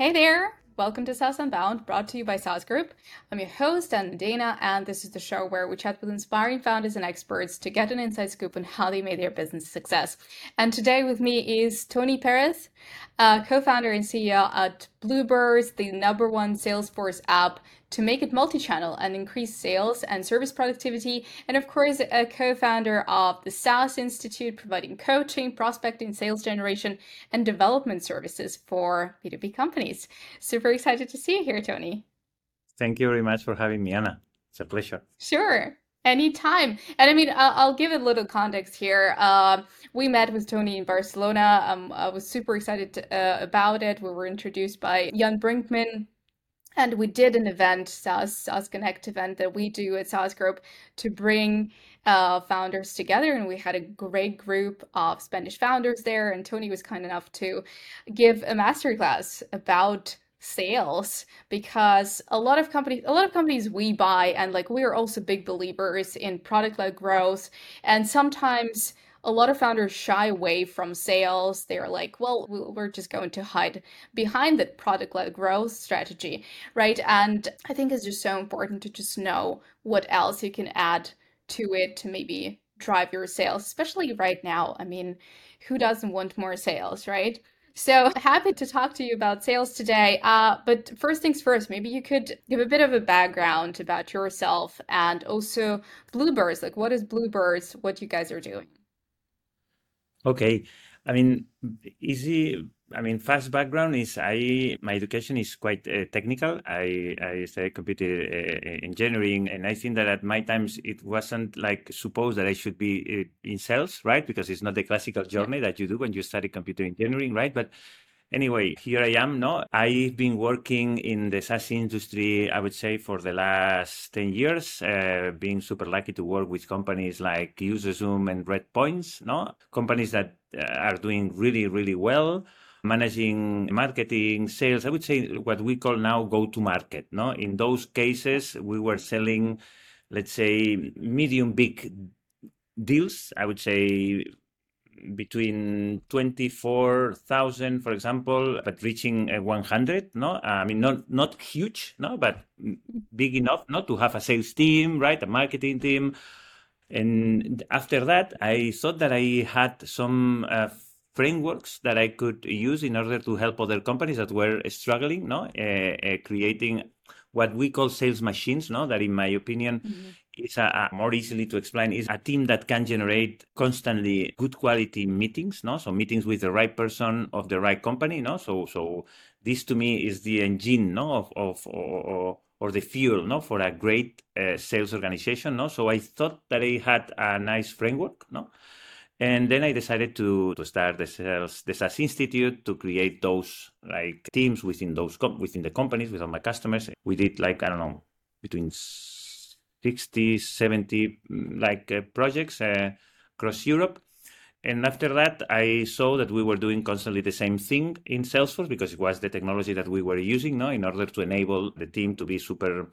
Hey there! Welcome to SaaS Unbound, brought to you by SaaS Group. I'm your host, Anna Nadeina, and this is the show where we chat with inspiring founders and experts to get an inside scoop on how they made their business success. And today with me is Tony Perez, uh, co-founder and CEO at Bloobirds, the number one Salesforce app to make it multi-channel and increase sales and service productivity. And of course, a co-founder of the SaaS Institute, providing coaching, prospecting, sales generation, and development services for B2B companies. Super excited to see you here, Tony. Thank you very much for having me, Anna. It's a pleasure. Sure. Anytime. And I mean, I'll, I'll give a little context here. Uh, we met with Tony in Barcelona. Um, I was super excited to, uh, about it. We were introduced by Jan Brinkman, and we did an event, SaaS, SaaS Connect event that we do at SaaS Group to bring uh, founders together. And we had a great group of Spanish founders there. And Tony was kind enough to give a masterclass about sales because a lot of companies a lot of companies we buy and like we are also big believers in product led growth and sometimes a lot of founders shy away from sales. They're like, well, we're just going to hide behind the product led growth strategy, right? And I think it's just so important to just know what else you can add to it to maybe drive your sales, especially right now. I mean, who doesn't want more sales, right? So happy to talk to you about sales today. Uh, but first things first, maybe you could give a bit of a background about yourself and also Bloobirds. Like, what is Bloobirds? What you guys are doing? Okay. I mean, easy. I mean, fast background is I my education is quite uh, technical. I I studied computer uh, engineering, and I think that at my times it wasn't like supposed that I should be in sales, right? Because it's not the classical journey that you do when you study computer engineering, right? But Anyway, here I am. No, I've been working in the SaaS industry, I would say, for the last 10 years, uh, being super lucky to work with companies like UserZoom and Redpoints, no? Companies that uh, are doing really, really well, managing marketing, sales, I would say what we call now go to market, no? In those cases, we were selling, let's say, medium big deals, I would say between 24,000, for example, but reaching uh, 100, no? I mean, not, not huge, no, but big enough, not to have a sales team, right? A marketing team. And after that, I thought that I had some uh, frameworks that I could use in order to help other companies that were struggling, no? Uh, uh creating what we call sales machines, no? That in my opinion, mm-hmm is a, a, more easily to explain is a team that can generate constantly good quality meetings no? So meetings with the right person of the right company no? So so this to me is the engine no? Of of or, or the fuel no? For a great uh, sales organization no? So i thought that i had a nice framework no? And then I decided to, to start the sales the SaaS Institute to create those like teams within those within the companies with all my customers. We did like I don't know between 60, 70 mm, like uh, projects uh, across Europe. And after that, I saw that we were doing constantly the same thing in Salesforce because it was the technology that we were using, now in order to enable the team to be super,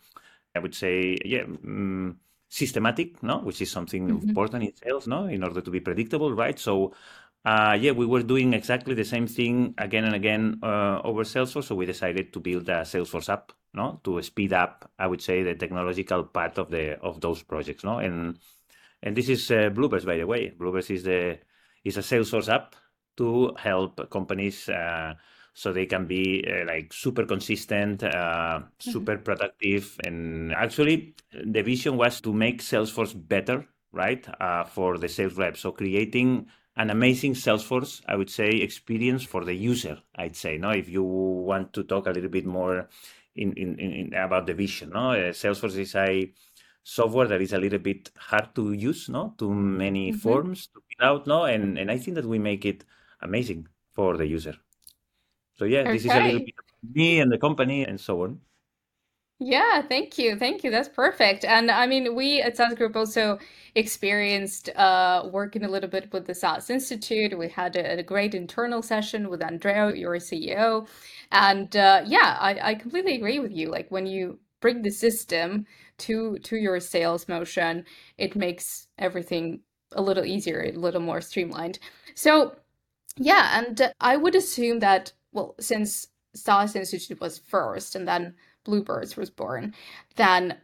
I would say, yeah, um, systematic, no, which is something mm-hmm. important in sales, no, in order to be predictable, right? So, uh, yeah, we were doing exactly the same thing again and again uh, over Salesforce. So we decided to build a Salesforce app no? To speed up i would say the technological part of the of those projects no? And and this is uh, bloobirds by the way. Bloobirds is the is a salesforce app to help companies uh, so they can be uh, like super consistent uh, mm-hmm. super productive. And actually the vision was to make salesforce better right uh, for the sales rep. so creating an amazing salesforce i would say experience for the user i'd say no? If you want to talk a little bit more in, in, in about the vision. No, uh, Salesforce is a software that is a little bit hard to use. No, too many mm-hmm. forms to fill out. No, and and I think that we make it amazing for the user. So yeah, okay. this is a little bit me and the company and so on. Yeah, thank you. Thank you. That's perfect. And I mean, we at SaaS Group also experienced uh, working a little bit with the SaaS Institute. We had a, a great internal session with Andrea, your CEO. And uh, yeah, I, I completely agree with you. Like when you bring the system to to your sales motion, it makes everything a little easier, a little more streamlined. So yeah, and I would assume that, well, since SaaS Institute was first, and then Bloobirds was born, then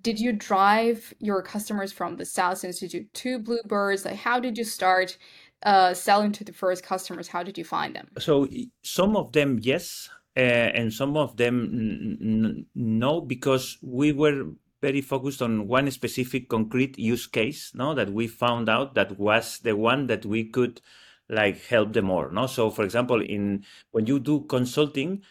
did you drive your customers from the SaaS Institute to Bloobirds? Like, how did you start uh, selling to the first customers? How did you find them? So some of them, yes, uh, and some of them no, because we were very focused on one specific concrete use case, no, that we found out that was the one that we could like help them more, no. So, for example, in when you do consulting,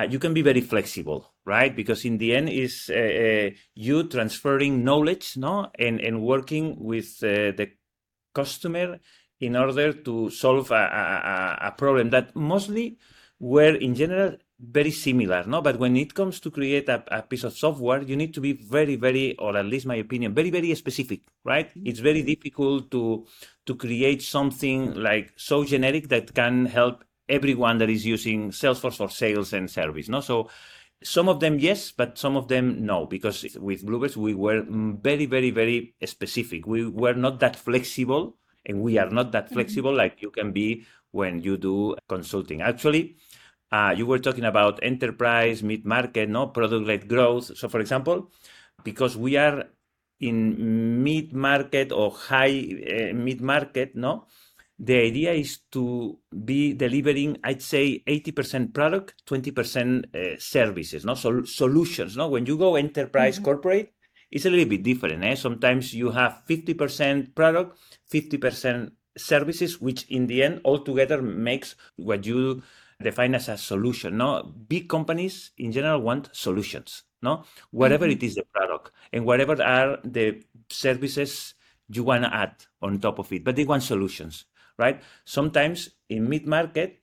uh, you can be very flexible, right? Because in the end, is uh, uh, you transferring knowledge, no, and and working with uh, the customer in order to solve a, a, a problem that mostly were in general very similar, no? But when it comes to create a, a, piece of software, you need to be very, very, or at least my opinion, very, very specific, right? Mm-hmm. It's very difficult to to create something like so generic that can help everyone that is using Salesforce for sales and service, no? So some of them yes, but some of them no, because with Bloobirds we were very, very, very specific. We were not that flexible, and we are not that mm-hmm. flexible like you can be when you do consulting. Actually uh, you were talking about enterprise, mid-market, no product-led growth. So, for example, because we are in mid-market or high uh, mid-market, no, the idea is to be delivering, I'd say, 80% product, 20% uh, services, no, so solutions, no. When you go enterprise mm-hmm. corporate, it's a little bit different. Eh? Sometimes you have 50% product, 50% services, which in the end altogether makes what you define as a solution. No, big companies in general want solutions. No, whatever mm-hmm. it is the product and whatever are the services you want to add on top of it, but they want solutions, right? Sometimes in mid market,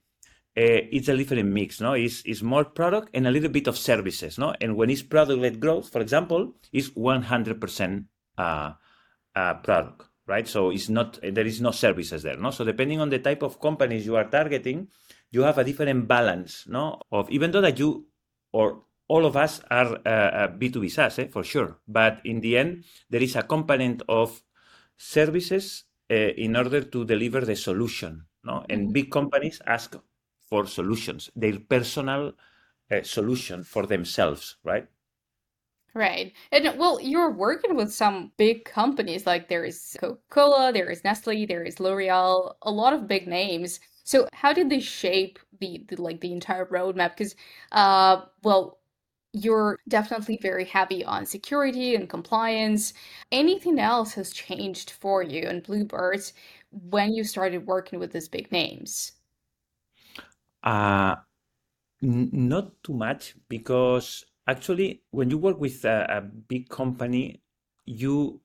uh, it's a different mix. No, it's, it's more product and a little bit of services. No, and when it's product led growth, for example, it's 100% uh, uh, product right? So it's not there is no services there, no. So depending on the type of companies you are targeting, you have a different balance, no? Of even though that you or all of us are uh, B2B uh, SaaS, eh, for sure. But in the end, there is a component of services in order to deliver the solution, no? And mm-hmm. big companies ask for solutions, their personal uh, solution for themselves, right? Right. And well, you're working with some big companies like there is Coca-Cola, there is Nestle, there is L'Oreal, a lot of big names. So how did they shape the, the like the entire roadmap? Because uh well, you're definitely very heavy on security and compliance. Anything else has changed for you and Bloobirds when you started working with these big names? Uh n- not too much because actually when you work with a, a big company, you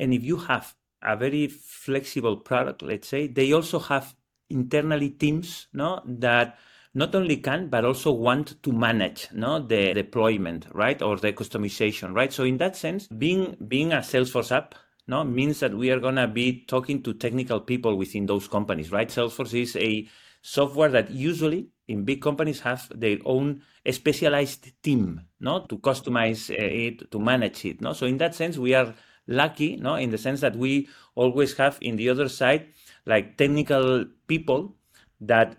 and if you have a very flexible product, let's say, they also have internally teams no that not only can but also want to manage no the deployment right or the customization right? So in that sense being being a salesforce app no means that we are going to be talking to technical people within those companies right? Salesforce is a software that usually in big companies have their own specialized team no to customize eh, it to manage it no? So in that sense we are lucky no in the sense that we always have in the other side like technical people that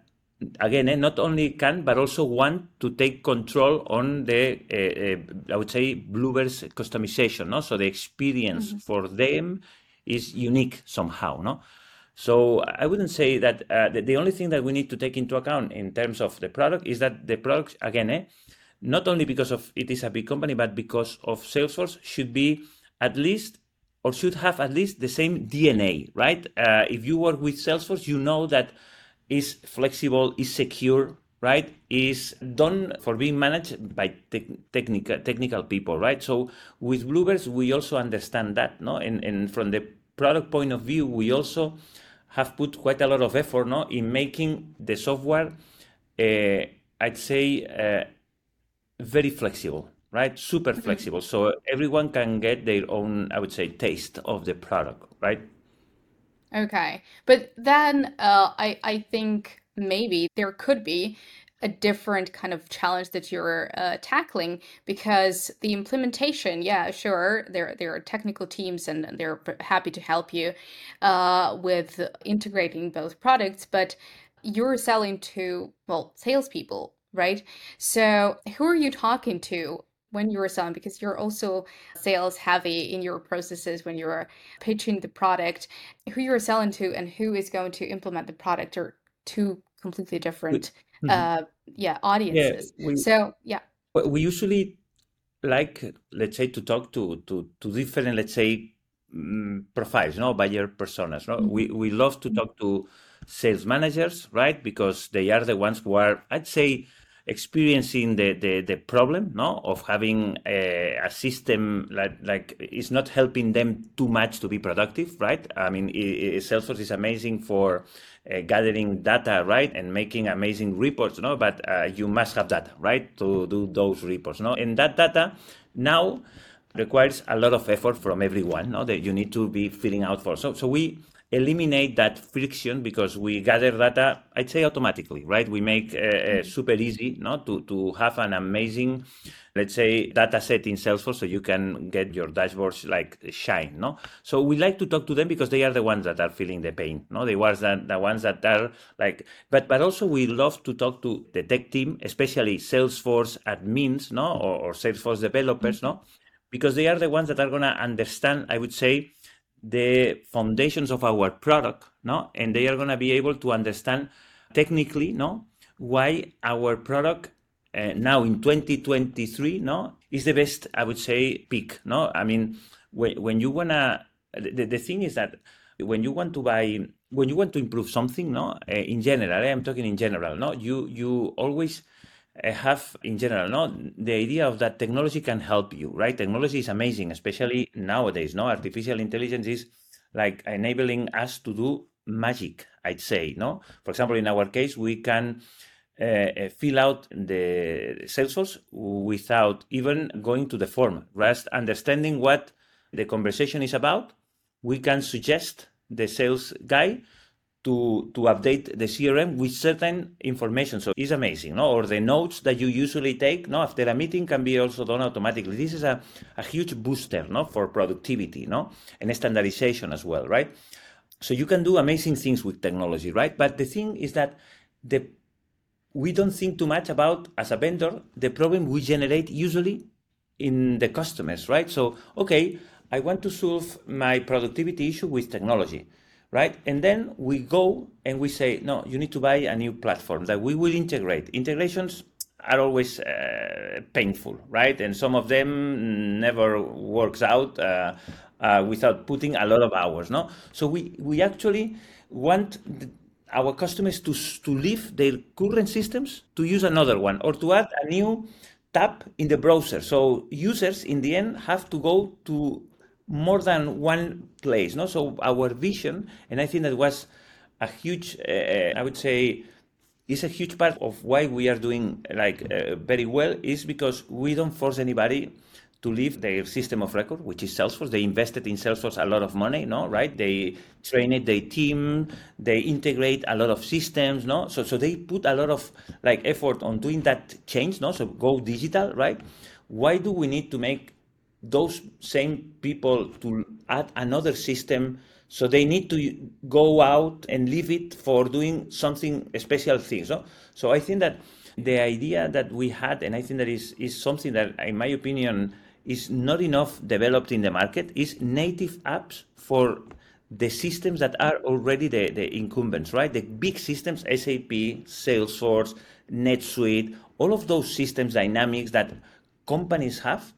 again eh, not only can but also want to take control on the uh, uh, i would say bloobirds customization no so the experience mm-hmm. for them is unique somehow no so i wouldn't say that uh, the, the, only thing that we need to take into account in terms of the product is that the product again eh, not only because of it is a big company but because of salesforce should be at least or should have at least the same DNA, right? Uh, if you work with Salesforce, you know that is flexible, is secure, right? Is done for being managed by te- technical technical people, right? So with Bloobirds, we also understand that, no? And and from the product point of view, we also have put quite a lot of effort, no, in making the software, uh, I'd say, uh, very flexible, right? Super mm-hmm. flexible. So everyone can get their own, I would say, taste of the product, right? Okay. But then uh, I, I think maybe there could be a different kind of challenge that you're uh, tackling because the implementation, yeah, sure, there there are technical teams and they're happy to help you uh, with integrating both products, but you're selling to well salespeople right? So who are you talking to when you are selling? Because you're also sales heavy in your processes when you're pitching the product. Who you're selling to and who is going to implement the product are two completely different, Mhm. uh, yeah, Yeah, audiences. we So yeah. We usually like, let's say, to talk to to to different, let's say, mm, profiles, no, buyer personas. No, we we love to talk to sales managers, right? Because they are the ones who are, I'd say, experiencing the the, the problem, no, of having a, a system like like is not helping them too much to be productive, right? I mean, i i Salesforce is amazing for uh, gathering data, right, and making amazing reports, no. But uh, you must have data, right, to do those reports, no. And that data now requires a lot of effort from everyone, no, that you need to be filling out for. So, so we eliminate that friction because we gather data, I'd say automatically, right? We make uh, uh, super easy, no, to to have an amazing let's say data set in salesforce so you can get your dashboards like shine no? So we like to talk to them because they are the ones that are feeling the pain no? They ones that the ones that are like but but also we love to talk to the tech team especially salesforce admins no? Or, or salesforce developers no? Because they are the ones that are going to understand i would say the foundations of our product no? And they are going to be able to understand technically no? Why our product uh, now in 2023 no? Is the best i would say peak no? I mean when, when you wanna the, the thing is that when you want to buy when you want to improve something no? Uh, in general i'm talking in general no? You you always have in general no? The idea of that technology can help you right? Technology is amazing especially nowadays no? Artificial intelligence is like enabling us to do magic i'd say no? For example in our case we can uh, fill out the Salesforce without even going to the form. Just understanding what the conversation is about, we can suggest the sales guy to to update the CRM with certain information. So it's amazing, no? Or the notes that you usually take, no, after a meeting can be also done automatically. This is a, a huge booster, no, for productivity, no, and standardization as well, right? So you can do amazing things with technology, right? But the thing is that the we don't think too much about as a vendor the problem we generate usually in the customers right so okay i want to solve my productivity issue with technology right? And then we go and we say no you need to buy a new platform that we will integrate. Integrations are always uh, painful right? And some of them never works out uh, uh, without putting a lot of hours no? So we we actually want the, our customers to, to leave their current systems to use another one or to add a new tab in the browser. So users in the end have to go to more than one place. No, so our vision, and I think that was a huge, uh, I would say, is a huge part of why we are doing like uh, very well is because we don't force anybody to leave their system of record, which is Salesforce. They invested in Salesforce a lot of money, no, right? They train it, they team, they integrate a lot of systems, no. So so they put a lot of like effort on doing that change, no. So go digital, right? Why do we need to make those same people to add another system? So they need to go out and leave it for doing something special things, no. So I think that the idea that we had, and I think that is is something that, in my opinion is not enough developed in the market is native apps for the systems that are already the, the incumbents, right? The big systems, SAP, Salesforce, NetSuite, all of those systems dynamics that companies have,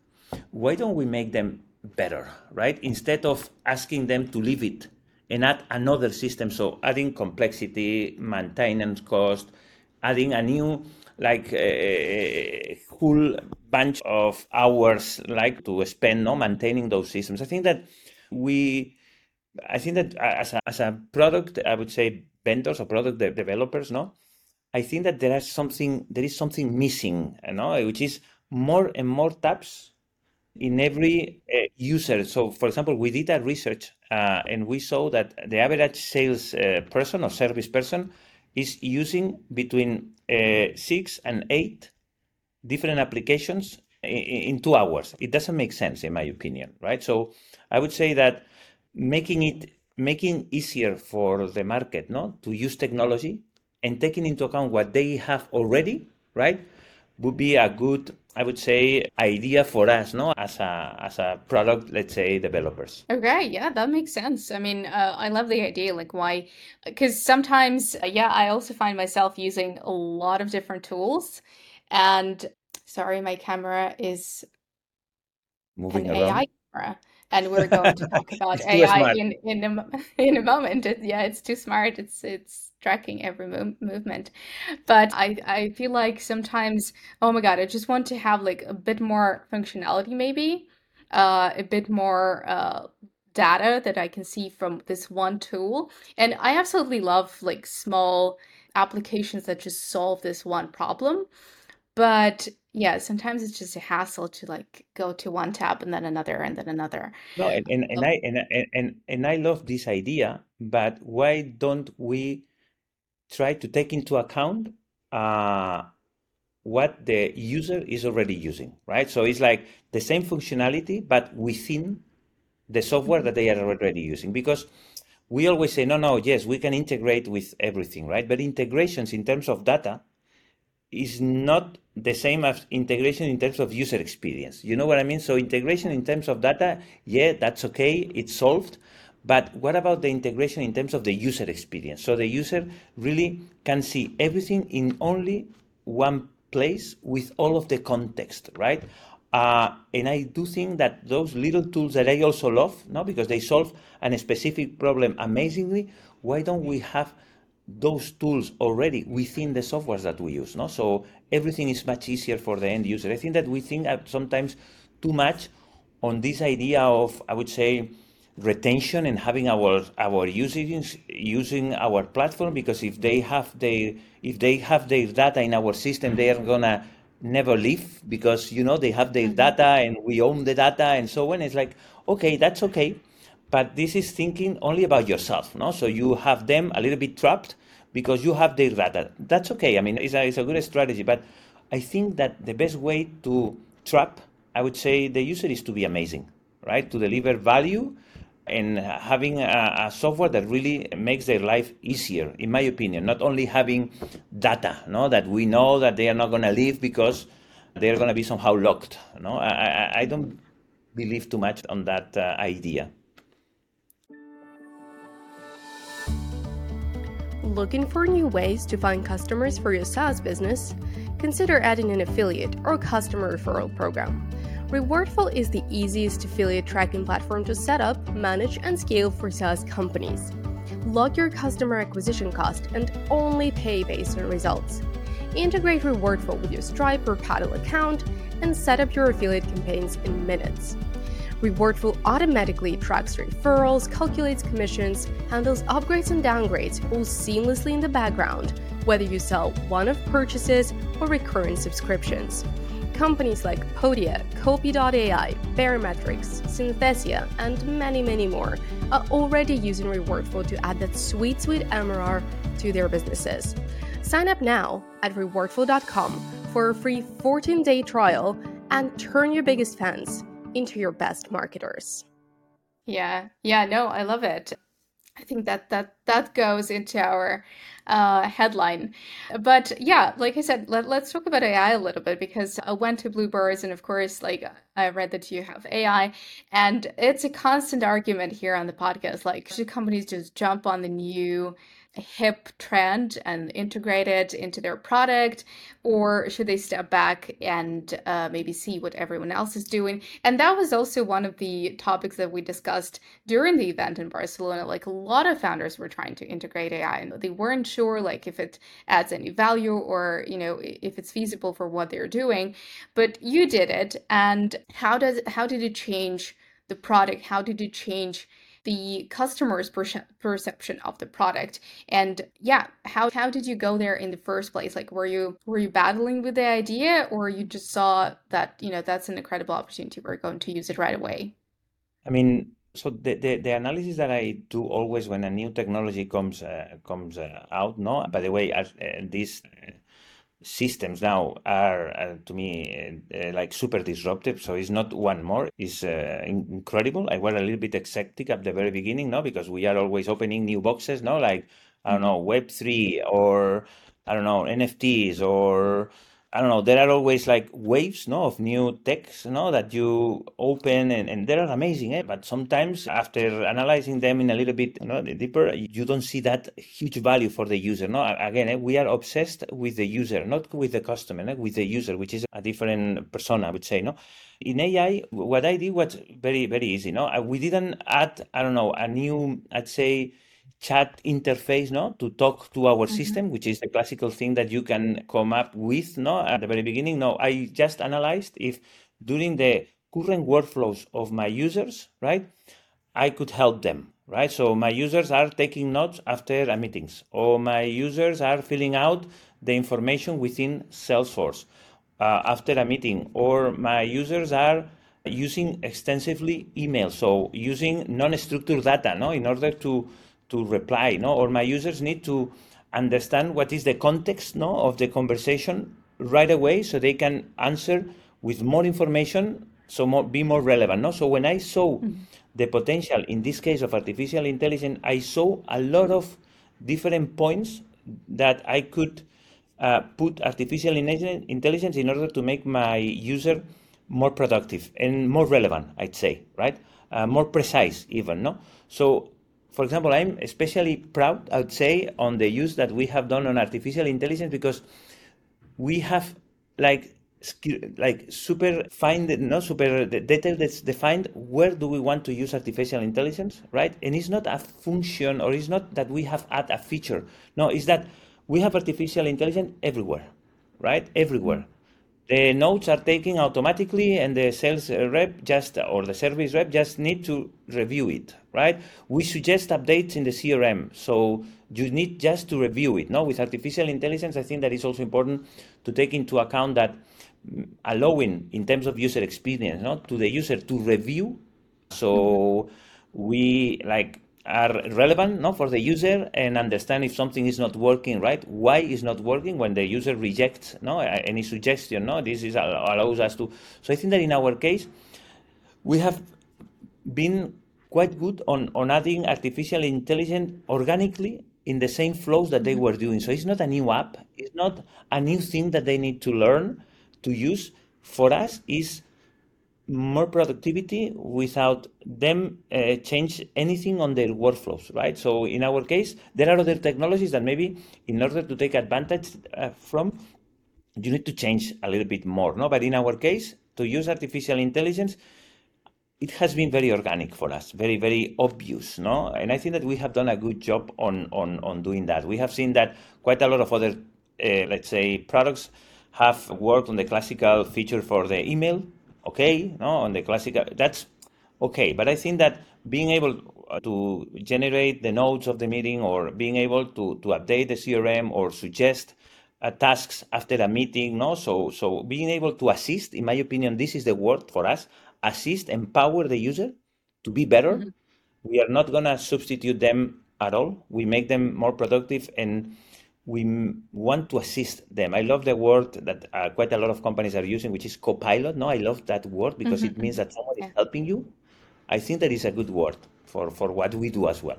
why don't we make them better, right? Instead of asking them to leave it and add another system. So adding complexity, maintenance cost, adding a new like a whole bunch of hours like to spend no maintaining those systems i think that we i think that as a, as a product i would say vendors or product de- developers no i think that there is something there is something missing you know which is more and more tabs in every uh, user so for example we did a research uh, and we saw that the average sales uh, person or service person is using between uh, six and eight different applications in, in, two hours. It doesn't make sense, in my opinion, right? So I would say that making it making easier for the market, no, to use technology and taking into account what they have already, right? Would be a good I would say idea for us, no, as a as a product, let's say developers. Okay, yeah, that makes sense. I mean, uh, I love the idea, like why, because sometimes, uh, yeah, I also find myself using a lot of different tools, and sorry, my camera is moving an around. AI camera and we're going to talk about AI in in a, in a moment. It, yeah, it's too smart. It's it's tracking every move, movement. But I I feel like sometimes, oh my God, I just want to have like a bit more functionality, maybe, uh, a bit more uh, data that I can see from this one tool. And I absolutely love like small applications that just solve this one problem. But yeah, sometimes it's just a hassle to like go to one tab and then another and then another. No, and, and, and I and, and and I love this idea, but why don't we try to take into account uh, what the user is already using, right? So it's like the same functionality, but within the software that they are already using. Because we always say, no, no, yes, we can integrate with everything, right? But integrations in terms of data is not the same as integration in terms of user experience. You know what I mean? So integration in terms of data, yeah, that's okay, it's solved. But what about the integration in terms of the user experience? So the user really can see everything in only one place with all of the context, right? Uh, and I do think that those little tools that I also love, no, because they solve a specific problem amazingly. Why don't we have those tools already within the softwares that we use. No? So everything is much easier for the end user. I think that we think sometimes too much on this idea of, I would say, retention and having our our users using our platform because if they have their if they have their data in our system they are gonna never leave because you know they have their mm-hmm. data and we own the data and so on it's like okay that's okay but this is thinking only about yourself no? So you have them a little bit trapped because you have their data. That's okay. I mean it's a, it's a good strategy but i think that the best way to trap i would say the user is to be amazing right? To deliver value and having a, a, software that really makes their life easier in my opinion. Not only having data no? That we know that they are not going to leave because they're going to be somehow locked no? I, I, I don't believe too much on that uh, idea Looking for new ways to find customers for your SaaS business? Consider adding an affiliate or customer referral program. Rewardful is the easiest affiliate tracking platform to set up, manage, and scale for SaaS companies. Log your customer acquisition cost and only pay based on results. Integrate Rewardful with your Stripe or Paddle account and set up your affiliate campaigns in minutes. Rewardful automatically tracks referrals, calculates commissions, handles upgrades and downgrades all seamlessly in the background, whether you sell one off purchases or recurring subscriptions. Companies like Podia, Copy.ai, Baremetrics, Synthesia, and many, many more are already using Rewardful to add that sweet, sweet MRR to their businesses. Sign up now at rewardful.com for a free 14 day trial and turn your biggest fans into your best marketers. Yeah, yeah, no, I love it. I think that that that goes into our uh, headline. But yeah, like I said, let, let's talk about AI a little bit because I went to Bloobirds and of course, like I read that you have AI, and it's a constant argument here on the podcast. Like, should companies just jump on the new hip trend and integrate it into their product or should they step back and uh, maybe see what everyone else is doing? And that was also one of the topics that we discussed during the event in barcelona. Like a lot of founders were trying to integrate ai and they weren't sure like if it adds any value or you know if it's feasible for what they're doing. But you did it and how does how did it change the product? How did it change the customer's perce- perception of the product. And yeah how how did you go there in the first place? Like were you were you battling with the idea or you just saw that you know that's an incredible opportunity we're going to use it right away? I mean so the, the, the analysis that I do always when a new technology comes uh, comes uh, out, no. By the way, as uh, this systems now are uh, to me uh, like super disruptive. So it's not one more. It's uh, incredible. I was a little bit skeptic at the very beginning no because we are always opening new boxes no like i don't know web3 or i don't know nfts or I don't know, there are always like waves, no, of new techs, no, that you open and, and they are amazing, eh? But sometimes after analyzing them in a little bit you know, deeper, you don't see that huge value for the user, no? Again, eh, we are obsessed with the user, not with the customer, eh? with the user, which is a different persona, I would say, no? In AI, what I did was very, very easy, no? We didn't add, I don't know, a new, I'd say, chat interface no? To talk to our mm-hmm. system which is the classical thing that you can come up with no? At the very beginning. No i just analyzed if during the current workflows of my users right i could help them right? So my users are taking notes after a meetings or my users are filling out the information within salesforce uh, after a meeting or my users are using extensively email so using non-structured data no? In order to to reply, no? Or my users need to understand what is the context, no, of the conversation right away, so they can answer with more information, so more, be more relevant, no? So when I saw mm-hmm. the potential in this case of artificial intelligence, I saw a lot of different points that I could uh, put artificial intelligence in order to make my user more productive and more relevant, I'd say, right? Uh, more precise, even, no? So for example, I'm especially proud, I would say, on the use that we have done on artificial intelligence because we have like like super find no super detail that's defined where do we want to use artificial intelligence right? And it's not a function or it's not that we have add a feature. No it's that we have artificial intelligence everywhere right? Everywhere the notes are taken automatically and the sales rep just or the service rep just need to review it right? We suggest updates in the crm so you need just to review it. Now with artificial intelligence i think that is also important to take into account that mm, allowing in terms of user experience no, to the user to review. So we like are relevant no, for the user and understand if something is not working right? Why is not working when the user rejects no any suggestion no? This is allows us to so i think that in our case we have been quite good on on adding artificial intelligence organically in the same flows that they mm-hmm. were doing. So it's not a new app. It's not a new thing that they need to learn to use. For us is more productivity without them uh, change anything on their workflows, right? So in our case, there are other technologies that maybe in order to take advantage uh, from, you need to change a little bit more, no? But in our case, to use artificial intelligence, it has been very organic for us, very, very obvious, no? And I think that we have done a good job on, on, on doing that. We have seen that quite a lot of other, uh, let's say, products have worked on the classical feature for the email okay, no, on the classical, that's okay. But I think that being able uh, to generate the notes of the meeting or being able to, to update the CRM or suggest uh, tasks after a meeting, no, so so being able to assist, in my opinion, this is the word for us: assist, empower the user to be better. Mm-hmm. We are not gonna substitute them at all. We make them more productive and we want to assist them. I love the word that uh, quite a lot of companies are using, which is copilot. No, I love that word because mm-hmm. it means that someone is helping you. I think that is a good word for, for what we do as well.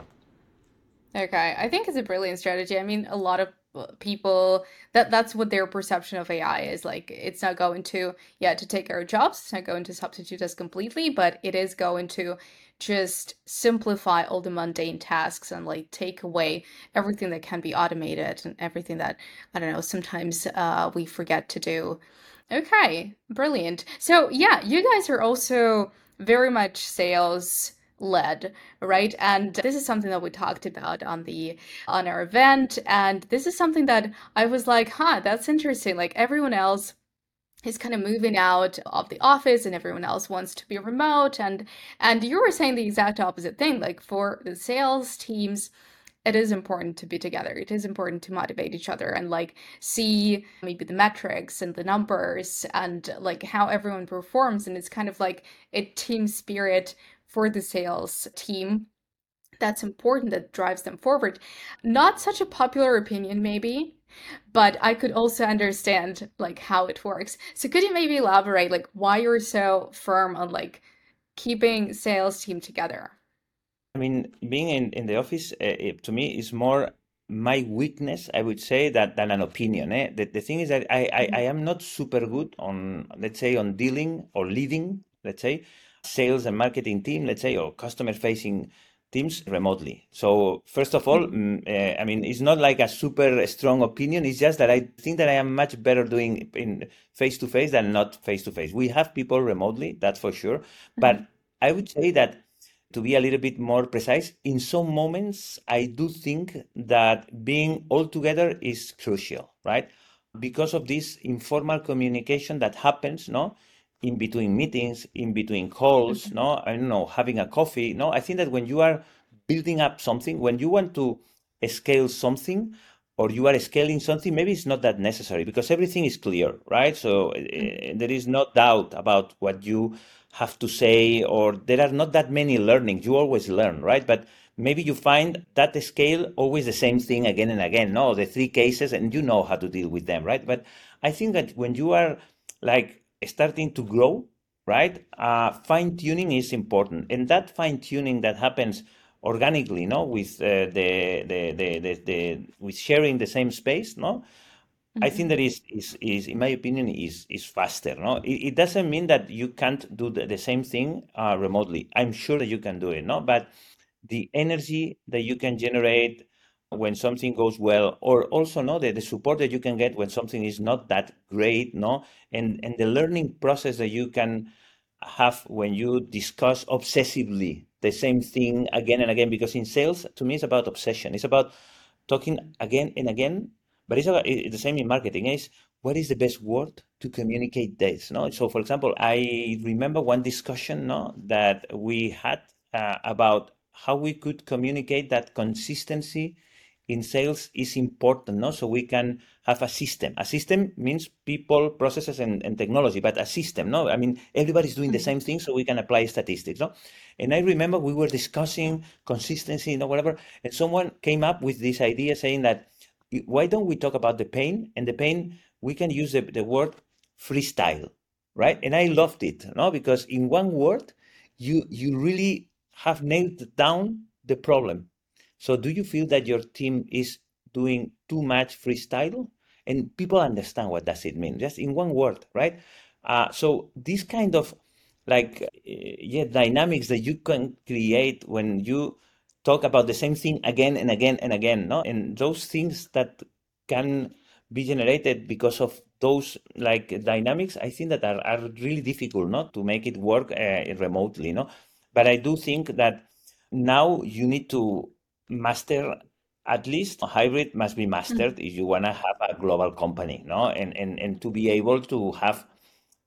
Okay, I think it's a brilliant strategy. I mean, a lot of uh, people that that's what their perception of AI is like. It's not going to yeah to take our jobs. It's not going to substitute us completely, but it is going to just simplify all the mundane tasks and like take away everything that can be automated and everything that I don't know sometimes uh, we forget to do. Okay, brilliant. So yeah, you guys are also very much sales led right and this is something that we talked about on the on our event and this is something that i was like huh that's interesting like everyone else is kind of moving out of the office and everyone else wants to be remote and and you were saying the exact opposite thing like for the sales teams it is important to be together. It is important to motivate each other and like see maybe the metrics and the numbers and like how everyone performs. And it's kind of like a team spirit for the sales team that's important that drives them forward. Not such a popular opinion maybe but I could also understand like how it works. So could you maybe elaborate like why you're so firm on like keeping sales team together? I mean, being in, in the office uh, to me is more my weakness, I would say, that than an opinion. Eh? The, the thing is that I, I, I am not super good on, let's say, on dealing or leading, let's say, sales and marketing team, let's say, or customer facing teams remotely. So first of all, uh, I mean, it's not like a super strong opinion. It's just that I think that I am much better doing in face to face than not face to face. We have people remotely, that's for sure. Mm-hmm. But I would say that to be a little bit more precise, in some moments, I do think that being all together is crucial, right? Because of this informal communication that happens, no, in between meetings, in between calls, mm-hmm. no, I don't know, having a coffee, no. I think that when you are building up something, when you want to scale something, or you are scaling something, maybe it's not that necessary because everything is clear, right? So uh, there is no doubt about what you have to say, or there are not that many learnings. You always learn, right? But maybe you find that scale always the same thing again and again. No, the three cases, and you know how to deal with them, right? But I think that when you are like starting to grow, right, uh, fine tuning is important, and that fine tuning that happens organically, no, with uh, the, the, the, the, the with sharing the same space, no Mm-hmm. I think that is, is, is, in my opinion, is, is faster. No, it, it doesn't mean that you can't do the, the same thing uh, remotely. I'm sure that you can do it. No, but the energy that you can generate when something goes well, or also no, the, the support that you can get when something is not that great. No, and and the learning process that you can have when you discuss obsessively the same thing again and again. Because in sales, to me, it's about obsession. It's about talking again and again but it's, about, it's the same in marketing. Is what is the best word to communicate this? No. So, for example, I remember one discussion no that we had uh, about how we could communicate that consistency in sales is important no? So we can have a system. A system means people processes and, and technology but a system no? I mean everybody's doing the mm-hmm. same thing so we can apply statistics no? And i remember we were discussing consistency you know whatever and someone came up with this idea saying that why don't we talk about the pain? And the pain we can use the, the word freestyle right? And i loved it no? Because in one word you you really have nailed down the problem so do you feel that your team is doing too much freestyle? And people understand what does it mean just in one word right? Uh, so this kind of like uh, yeah dynamics that you can create when you talk about the same thing again and again and again no? And those things that can be generated because of those like dynamics i think that are, are really difficult not to make it work uh, remotely no? But i do think that now you need to master at least hybrid must be mastered mm-hmm. if you want to have a global company no and, and and to be able to have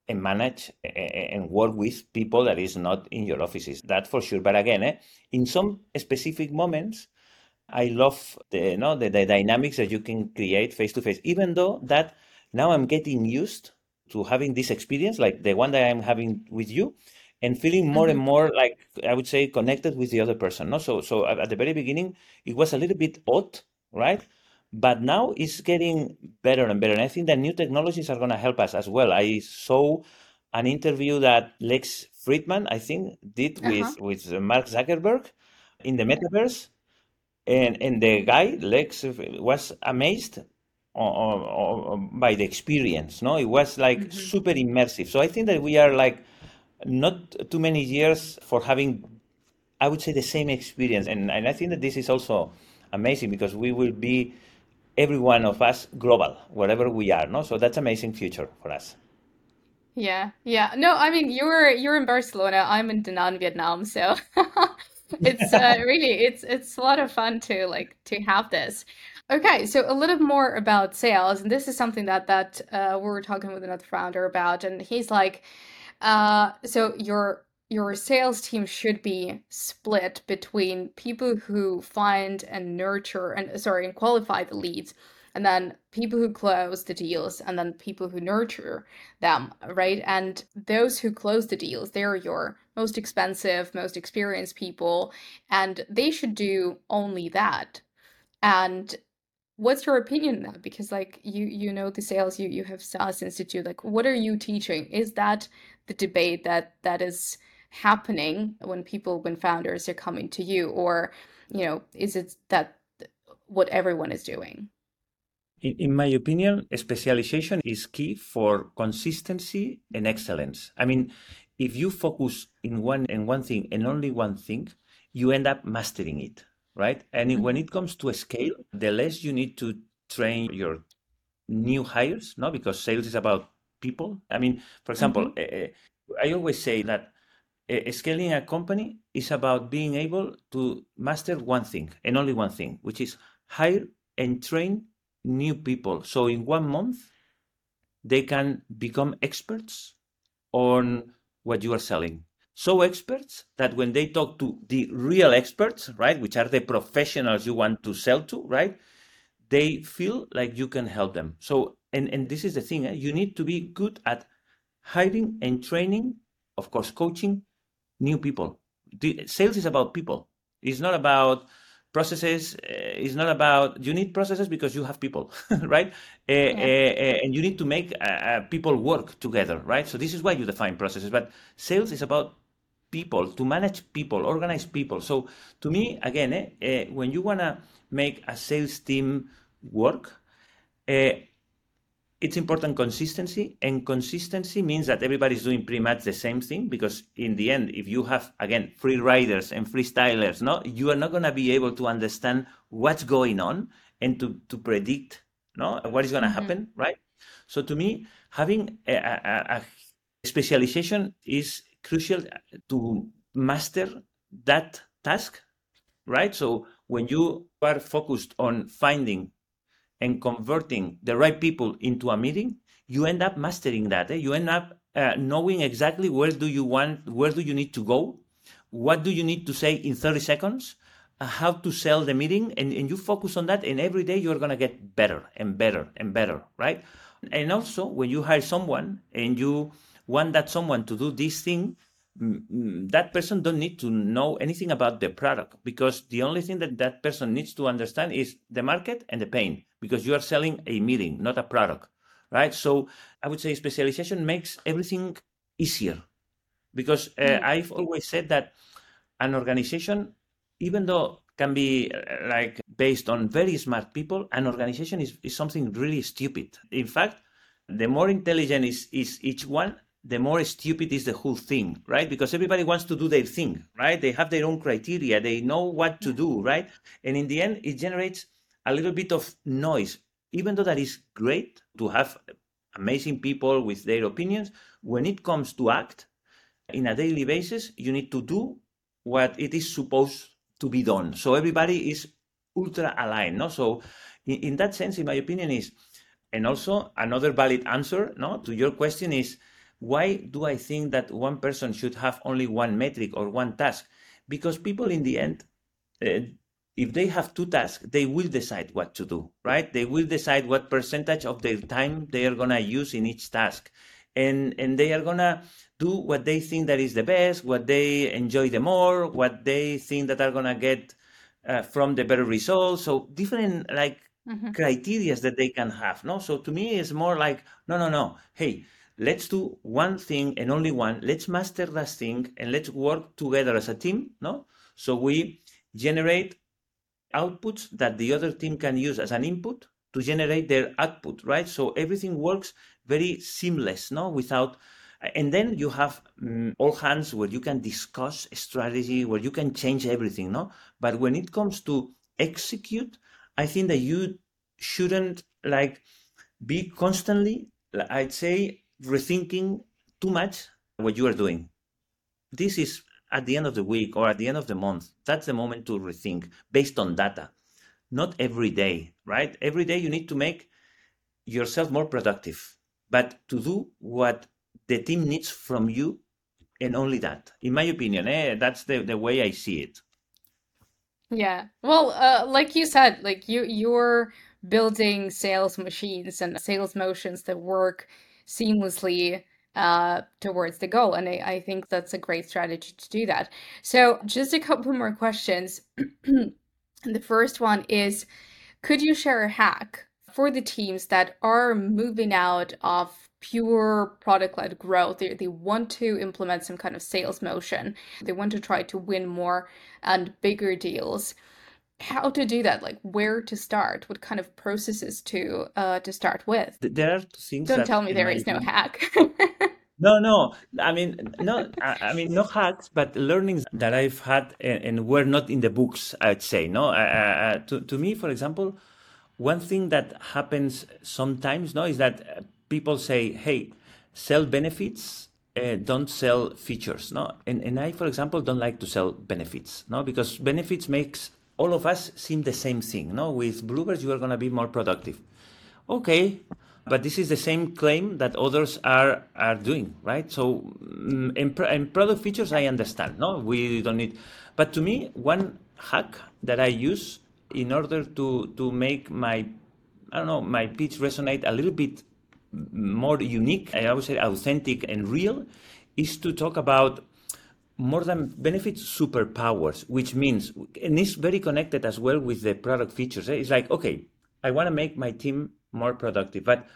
and manage and work with people that is not in your offices. That for sure. But again, eh, in some specific moments, I love the you know the, the dynamics that you can create face to face. Even though that now I'm getting used to having this experience, like the one that I'm having with you, and feeling more mm-hmm. and more like I would say connected with the other person. No, so so at the very beginning it was a little bit odd, right? But now it's getting better and better. And I think that new technologies are going to help us as well. I saw an interview that Lex Fridman, I think, did with, uh-huh. with Mark Zuckerberg in the metaverse. And, and the guy, Lex, was amazed by the experience. No, it was like mm-hmm. super immersive. So I think that we are like not too many years for having, I would say, the same experience. And, and I think that this is also amazing because we will be every one of us global wherever we are no? So that's amazing future for us. Yeah yeah. No i mean you're you're in barcelona. I'm in da nang vietnam so it's uh, really it's it's a lot of fun to like to have this. Okay so a little more about sales. And this is something that that uh, we were talking with another founder about. And he's like uh so you're your sales team should be split between people who find and nurture and sorry and qualify the leads and then people who close the deals and then people who nurture them right? And those who close the deals they're your most expensive most experienced people and they should do only that. And what's your opinion on that because like you you know the sales you you have sales uh, institute like what are you teaching is that the debate that that is happening when people when founders are coming to you or you know is it that what everyone is doing? In, in my opinion, specialization is key for consistency and excellence. I mean, if you focus in one and one thing and only one thing, you end up mastering it, right? And mm-hmm. when it comes to scale, the less you need to train your new hires, no, because sales is about people. I mean, for example, mm-hmm. uh, I always say that uh, scaling a company is about being able to master one thing and only one thing, which is hire and train new people. So in one month, they can become experts on what you are selling. So experts that when they talk to the real experts, right, which are the professionals you want to sell to, right, they feel like you can help them. So, and, and this is the thing, eh? you need to be good at hiring and training, of course, coaching new people. The sales is about people. It's not about processes uh, is not about you need processes because you have people right uh, yeah. uh, and you need to make people work together right so this is why you define processes but sales is about people to manage people organize people so to me again eh, when you want to make a sales team work it's important consistency and consistency means that everybody's doing pretty much the same thing because in the end if you have again free riders and freestylers no you are not going to be able to understand what's going on and to to predict no what is going to mm-hmm. happen right so to me having a, a, a specialization is crucial to master that task right so when you are focused on finding and converting the right people into a meeting, you end up mastering that. Eh? You end up uh, knowing exactly where do you want, where do you need to go, what do you need to say in 30 seconds, uh, how to sell the meeting, and, and you focus on that. And every day you're to get better and better and better, right? And also, when you hire someone and you want that someone to do this thing, that person don't need to know anything about the product because the only thing that that person needs to understand is the market and the pain because you are selling a meeting not a product right so i would say specialization makes everything easier because uh, mm. i've always said that an organization even though can be uh, like based on very smart people an organization is, is something really stupid in fact the more intelligent is, is each one the more stupid is the whole thing, right? Because everybody wants to do their thing, right? They have their own criteria, they know what to do, right? And in the end, it generates a little bit of noise, even though that is great to have amazing people with their opinions. When it comes to act in a daily basis, you need to do what it is supposed to be done. So everybody is ultra aligned, no? So in, in that sense, in my opinion, is and also another valid answer no to your question is why do I think that one person should have only one metric or one task? Because people in the end, uh, if they have two tasks, they will decide what to do, right? They will decide what percentage of their time they are gonna use in each task. And and they are gonna do what they think that is the best, what they enjoy the more, what they think that are gonna get uh, from the better results. So different like mm-hmm. criterias that they can have. No, so to me it's more like no, no, no. Hey, let's do one thing and only one. Let's master that thing and let's work together as a team no? So we generate outputs that the other team can use as an input to generate their output right? So everything works very seamless no? Without and then you have um, all hands where you can discuss strategy where you can change everything no? But when it comes to execute i think that you shouldn't like be constantly i'd say rethinking too much what you are doing. This is at the end of the week or at the end of the month. That's the moment to rethink based on data. Not every day, right? Every day you need to make yourself more productive, but to do what the team needs from you and only that. In my opinion, eh, that's the, the way I see it. Yeah. Well, uh, like you said, like you you're building sales machines and sales motions that work seamlessly uh, towards the goal. And I, I, think that's a great strategy to do that. So, just a couple more questions. the first one is Could you share a hack for the teams that are moving out of pure product led growth? They, they want to implement some kind of sales motion, they want to try to win more and bigger deals. How to do that like where to start what kind of processes to uh to start with. There are two things don't tell me there is no hack. No no. I mean no I, I, mean no hacks but learnings that i've had and, and were not in the books i'd say no? Uh, to, to me for example one thing that happens sometimes no is that people say hey sell benefits uh, don't sell features no? And, and i for example don't like to sell benefits no? Because benefits makes all of us seem the same thing. No, with Bloobirds you are going to be more productive. Okay, but this is the same claim that others are are doing, right? So mm, in, in product features, I understand. No, we don't need. But to me, one hack that I use in order to to make my I don't know my pitch resonate a little bit more unique, I would say authentic and real, is to talk about more than benefits superpowers which means and it's very connected as well with the product features eh? it's like okay i want to make my team more productive but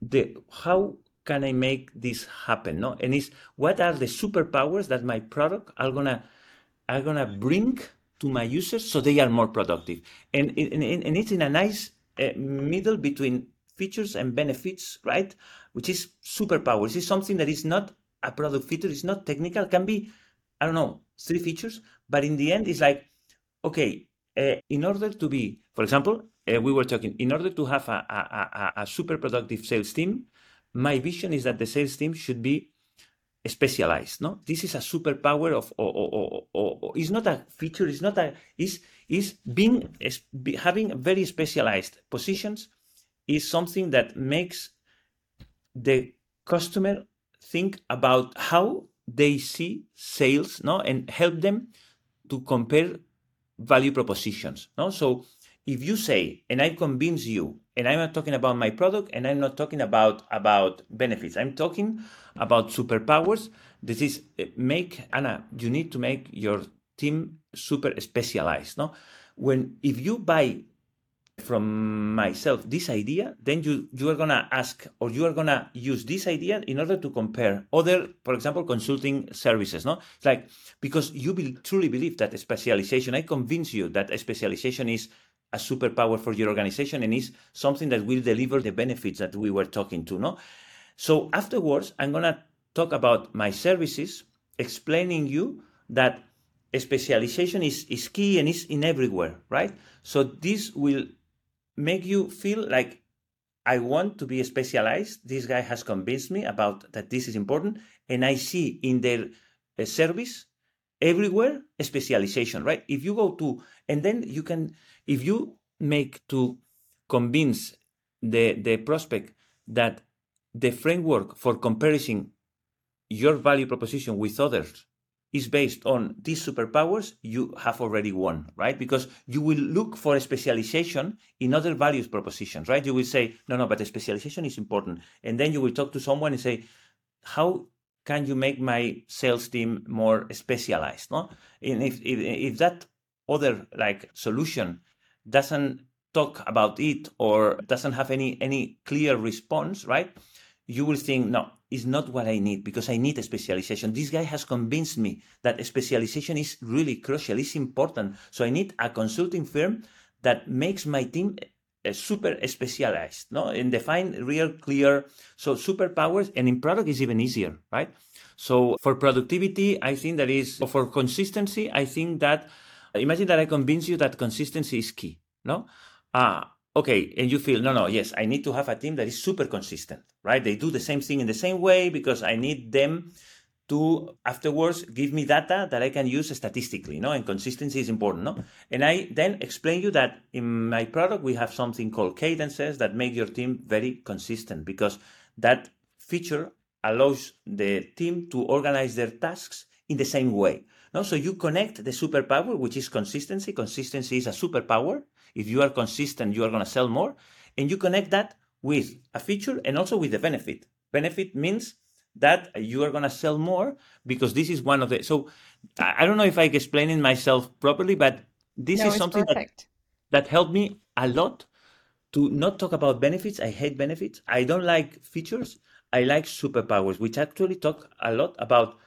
the how can i make this happen no? And it's what are the superpowers that my product are gonna are gonna bring to my users so they are more productive? And and, and it's in a nice uh, middle between features and benefits right? Which is superpowers. It's something that is not a product feature is not technical can be i don't know three features but in the end it's like okay uh, in order to be for example uh, we were talking in order to have a, a, a, a, super productive sales team my vision is that the sales team should be specialized no? This is a superpower of or, or, or, or it's not a feature it's not a is is being is having very specialized positions is something that makes the customer think about how they see sales no and help them to compare value propositions no? So if you say and i convince you and i'm not talking about my product and i'm not talking about about benefits i'm talking about superpowers this is eh, make anna you need to make your team super specialized no? When if you buy from myself this idea then you you are going to ask or you are going to use this idea in order to compare other for example consulting services no? It's like because you truly believe that specialization i convince you that specialization is a superpower for your organization and is something that will deliver the benefits that we were talking to no? So afterwards i'm going to talk about my services explaining you that specialization is, is key and is in everywhere right? So this will make you feel like I want to be specialized. This guy has convinced me about that this is important, and I see in their uh, service everywhere specialization. Right? If you go to, and then you can, if you make to convince the the prospect that the framework for comparison your value proposition with others is based on these superpowers, you have already won, right? Because you will look for specialization in other values propositions, right? You will say, no, no, but specialization is important. And then you will talk to someone and say, how can you make my sales team more specialized? No? And if, if, if that other like solution doesn't talk about it or doesn't have any any clear response, right? You will think, no, is not what I need because I need a specialization. This guy has convinced me that specialization is really crucial, it's important. So I need a consulting firm that makes my team uh, super specialized, no, and define real clear. So superpowers, and in product is even easier, right? So for productivity, I think that is for consistency. I think that imagine that I convince you that consistency is key, no? Uh, okay and you feel no no yes i need to have a team that is super consistent right? They do the same thing in the same way because i need them to afterwards give me data that i can use statistically no? And consistency is important no? And i then explain you that in my product we have something called cadences that make your team very consistent because that feature allows the team to organize their tasks in the same way no? So you connect the superpower which is consistency. Consistency is a superpower if you are consistent, you are going to sell more. And you connect that with a feature and also with the benefit. Benefit means that you are going to sell more because this is one of the. So I don't know if I explain it myself properly, but this no, is something that, that helped me a lot to not talk about benefits. I hate benefits. I don't like features. I like superpowers, which actually talk a lot about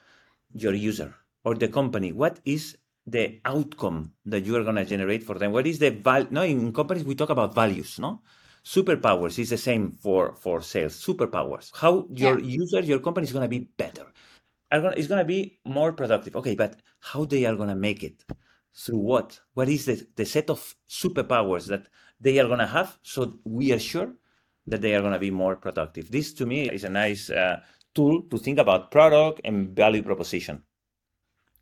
your user or the company. What is the outcome that you are going to generate for them? What is the value? No, in companies we talk about values, no? Superpowers is the same for for sales. Superpowers. How your yeah. user, your company is going to be better. It's going to be more productive. Okay, but how they are going to make it? Through what? What is the, the set of superpowers that they are going to have so we are sure that they are going to be more productive? This to me is a nice uh, tool to think about product and value proposition.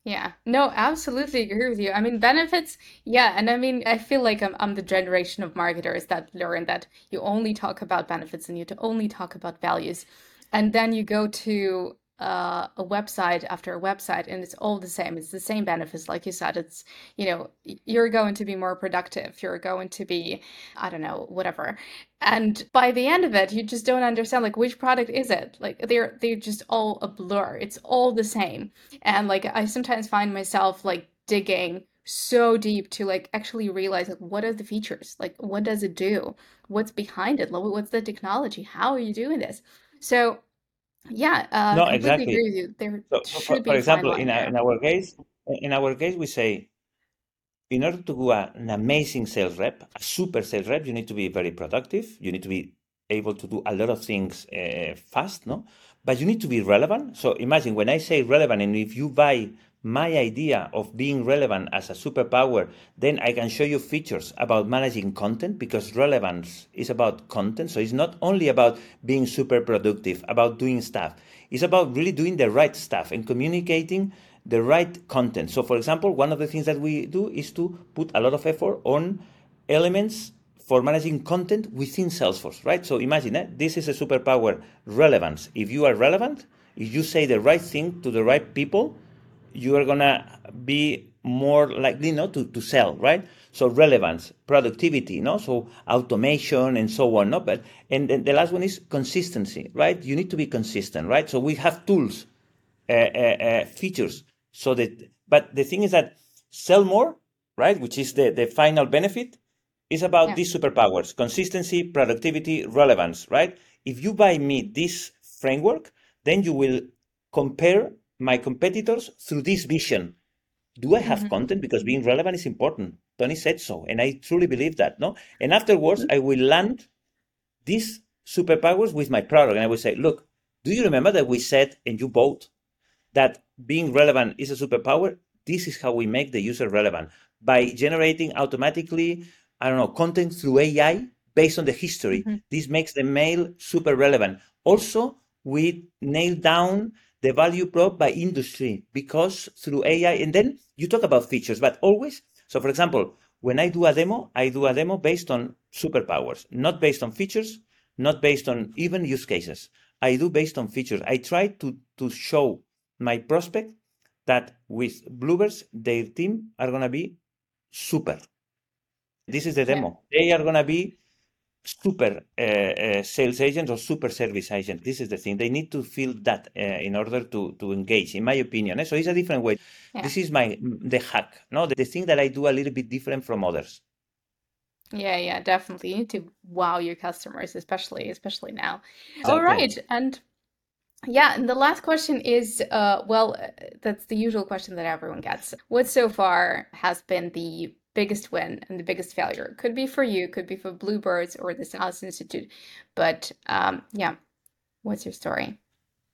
Yeah, no, absolutely agree with you. I mean, benefits, yeah. And I mean, I feel like I'm, I'm the generation of marketers that learn that you only talk about benefits and you to only talk about values. And then you go to uh, a website after a website and it's all the same. It's the same benefits like you said it's you know you're going to be more productive you're going to be i don't know whatever. And by the end of it you just don't understand like which product is it? Like they're they're just all a blur. It's all the same. And like i sometimes find myself like digging so deep to like actually realize like what are the features? Like what does it do? What's behind it? What's the technology? How are you doing this? So yeah, uh, no, exactly. agree with you. There So, should for, for example, in our, in our case, in our case, we say, in order to do an amazing sales rep, a super sales rep, you need to be very productive. You need to be able to do a lot of things uh, fast, no? But you need to be relevant. So imagine when I say relevant, and if you buy my idea of being relevant as a superpower, then I can show you features about managing content because relevance is about content. So it's not only about being super productive, about doing stuff. It's about really doing the right stuff and communicating the right content. So, for example, one of the things that we do is to put a lot of effort on elements for managing content within Salesforce, right? So imagine eh, this is a superpower relevance. If you are relevant, if you say the right thing to the right people, you are gonna be more likely no to, to sell right? So relevance productivity you no? So automation and so on no? But and then the last one is consistency right? You need to be consistent right? So we have tools uh, uh, uh, features. So that but the thing is that sell more right? Which is the the final benefit is about Yeah. these superpowers consistency productivity relevance right? If you buy me this framework then you will compare my competitors through this vision. Do I have Mhm. content? Because being relevant is important. Tony said so, and I truly believe that. No, and afterwards I will land these superpowers with my product, and I will say, look, do you remember that we said and you both that being relevant is a superpower? This is how we make the user relevant by generating automatically, I don't know, content through AI based on the history. Mhm. This makes the mail super relevant. Also, we nail down the value prop by industry because through AI, and then you talk about features, but always. So, for example, when I do a demo, I do a demo based on superpowers, not based on features, not based on even use cases. I do based on features. I try to to show my prospect that with Bloobirds, their team are gonna be super. This is the Yeah. demo. They are gonna be super uh, uh, sales agents or super service agents. This is the thing. They need to feel that uh, in order to to engage, in my opinion. eh? So it's a different way. Yeah. This is my the hack. No, the, the thing that I do a little bit different from others. Yeah, yeah, definitely. You need to wow your customers, especially especially now. All right, and yeah, and the last question is, uh, well, that's the usual question that everyone gets. What so far has been the biggest win and the biggest failure? Could be for you, could be for Bloobirds or the Sales Institute, but um, yeah, what's your story?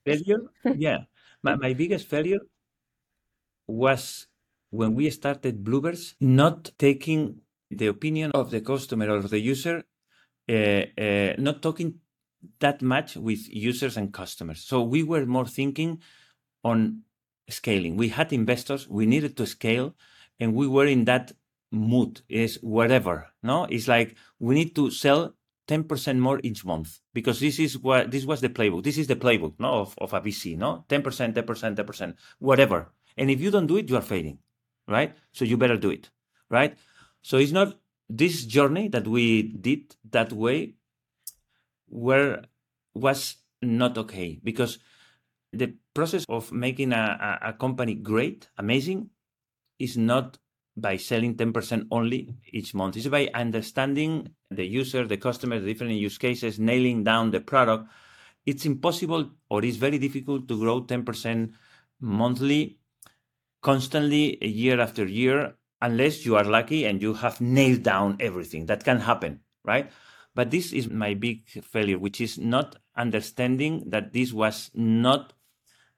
Failure? Yeah. My, my biggest failure was when we started Bloobirds, not taking the opinion of the customer or the user, uh, uh, not talking that much with users and customers. So we were more thinking on scaling. We had investors, we needed to scale, and we were in that mood is whatever. No, it's like we need to sell 10% more each month because this is what this was the playbook. This is the playbook no, of, of a VC, no? 10%, 10%, 10%, whatever. And if you don't do it, you are failing, right? So you better do it, right? So it's not this journey that we did that way where was not okay because the process of making a, a, a company great, amazing, is not by selling 10% only each month. It's by understanding the user, the customer, the different use cases, nailing down the product. It's impossible or it's very difficult to grow 10% monthly constantly year after year unless you are lucky and you have nailed down everything that can happen right but this is my big failure which is not understanding that this was not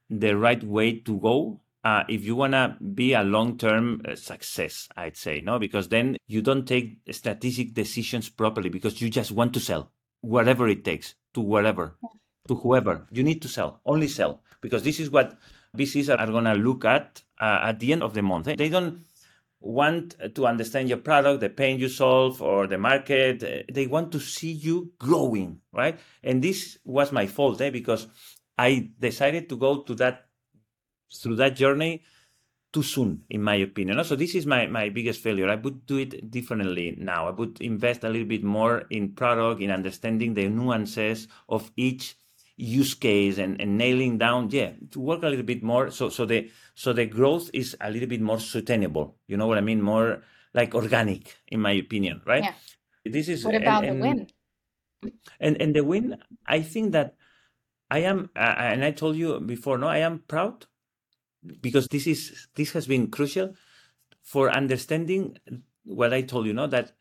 the right way to go uh, if you want to be a long-term uh, success i'd say no because then you don't take strategic decisions properly because you just want to sell whatever it takes to whatever to whoever you need to sell only sell because this is what VCs are going to look at uh, at the end of the month. They don't want to understand your product, the pain you solve, or the market. They want to see you growing, right? And this was my fault, eh? because I decided to go to that through that journey too soon, in my opinion. So this is my, my biggest failure. I would do it differently now. I would invest a little bit more in product, in understanding the nuances of each use case and, and nailing down yeah to work a little bit more so so the so the growth is a little bit more sustainable you know what i mean more like organic in my opinion right yeah. this is what about and, the win and and the win i think that i am uh, and i told you before no i am proud because this is this has been crucial for understanding what i told you no that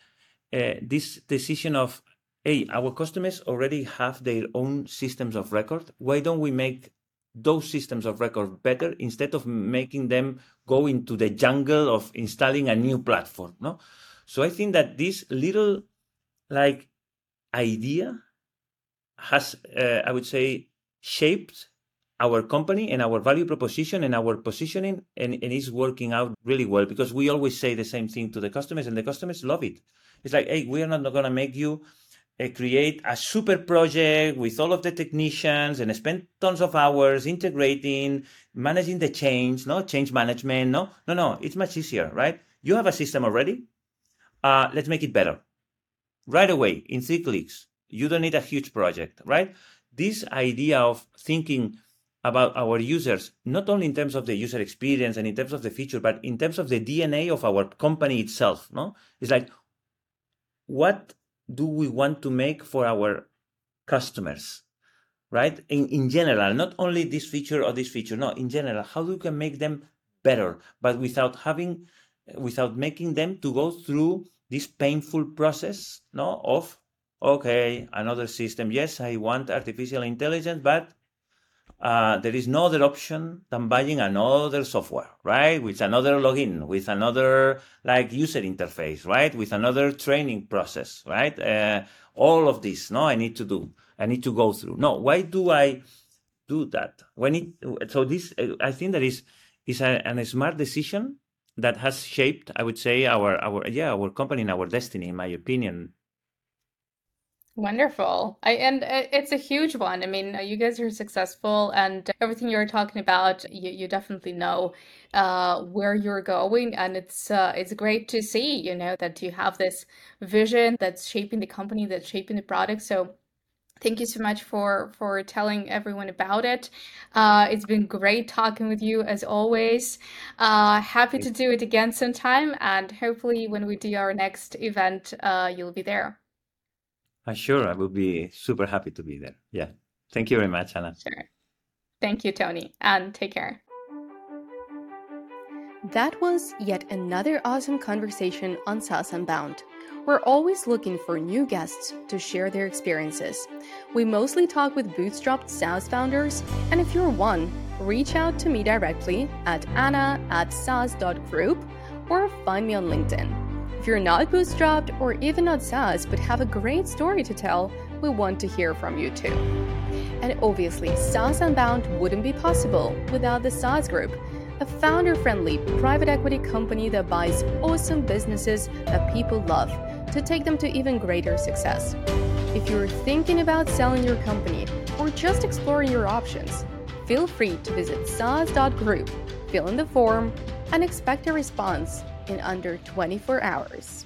uh, this decision of hey, our customers already have their own systems of record. Why don't we make those systems of record better instead of making them go into the jungle of installing a new platform? No. So I think that this little like idea has, uh, I would say, shaped our company and our value proposition and our positioning and, and is working out really well because we always say the same thing to the customers and the customers love it. It's like, hey, we are not going to make you uh, create a super project with all of the technicians and spend tons of hours integrating, managing the change, no change management. No, no, no. It's much easier, right? You have a system already. Uh, let's make it better right away in three clicks. You don't need a huge project, right? This idea of thinking about our users, not only in terms of the user experience and in terms of the feature, but in terms of the DNA of our company itself, no? It's like, what do we want to make for our customers right in, in general not only this feature or this feature no in general how do we can make them better but without having without making them to go through this painful process no of okay another system yes i want artificial intelligence but uh, there is no other option than buying another software, right? With another login, with another like user interface, right? With another training process, right? Uh, all of this, no, I need to do. I need to go through. No, why do I do that? When it so this, I think that is is a, a smart decision that has shaped, I would say, our our yeah our company and our destiny, in my opinion. Wonderful. I and uh, it's a huge one. I mean, uh, you guys are successful, and everything you're talking about, you, you definitely know uh, where you're going, and it's uh, it's great to see, you know, that you have this vision that's shaping the company, that's shaping the product. So, thank you so much for for telling everyone about it. Uh, it's been great talking with you as always. Uh, happy to do it again sometime, and hopefully, when we do our next event, uh, you'll be there. Uh, sure, I will be super happy to be there. Yeah. Thank you very much, Anna. Sure. Thank you, Tony, and take care. That was yet another awesome conversation on SaaS Unbound. We're always looking for new guests to share their experiences. We mostly talk with bootstrapped SaaS founders, and if you're one, reach out to me directly at anna at saas.group or find me on LinkedIn. If you're not bootstrapped or even not SaaS but have a great story to tell, we want to hear from you too. And obviously, SaaS Unbound wouldn't be possible without the SaaS Group, a founder friendly private equity company that buys awesome businesses that people love to take them to even greater success. If you're thinking about selling your company or just exploring your options, feel free to visit SaaS.group, fill in the form, and expect a response in under 24 hours.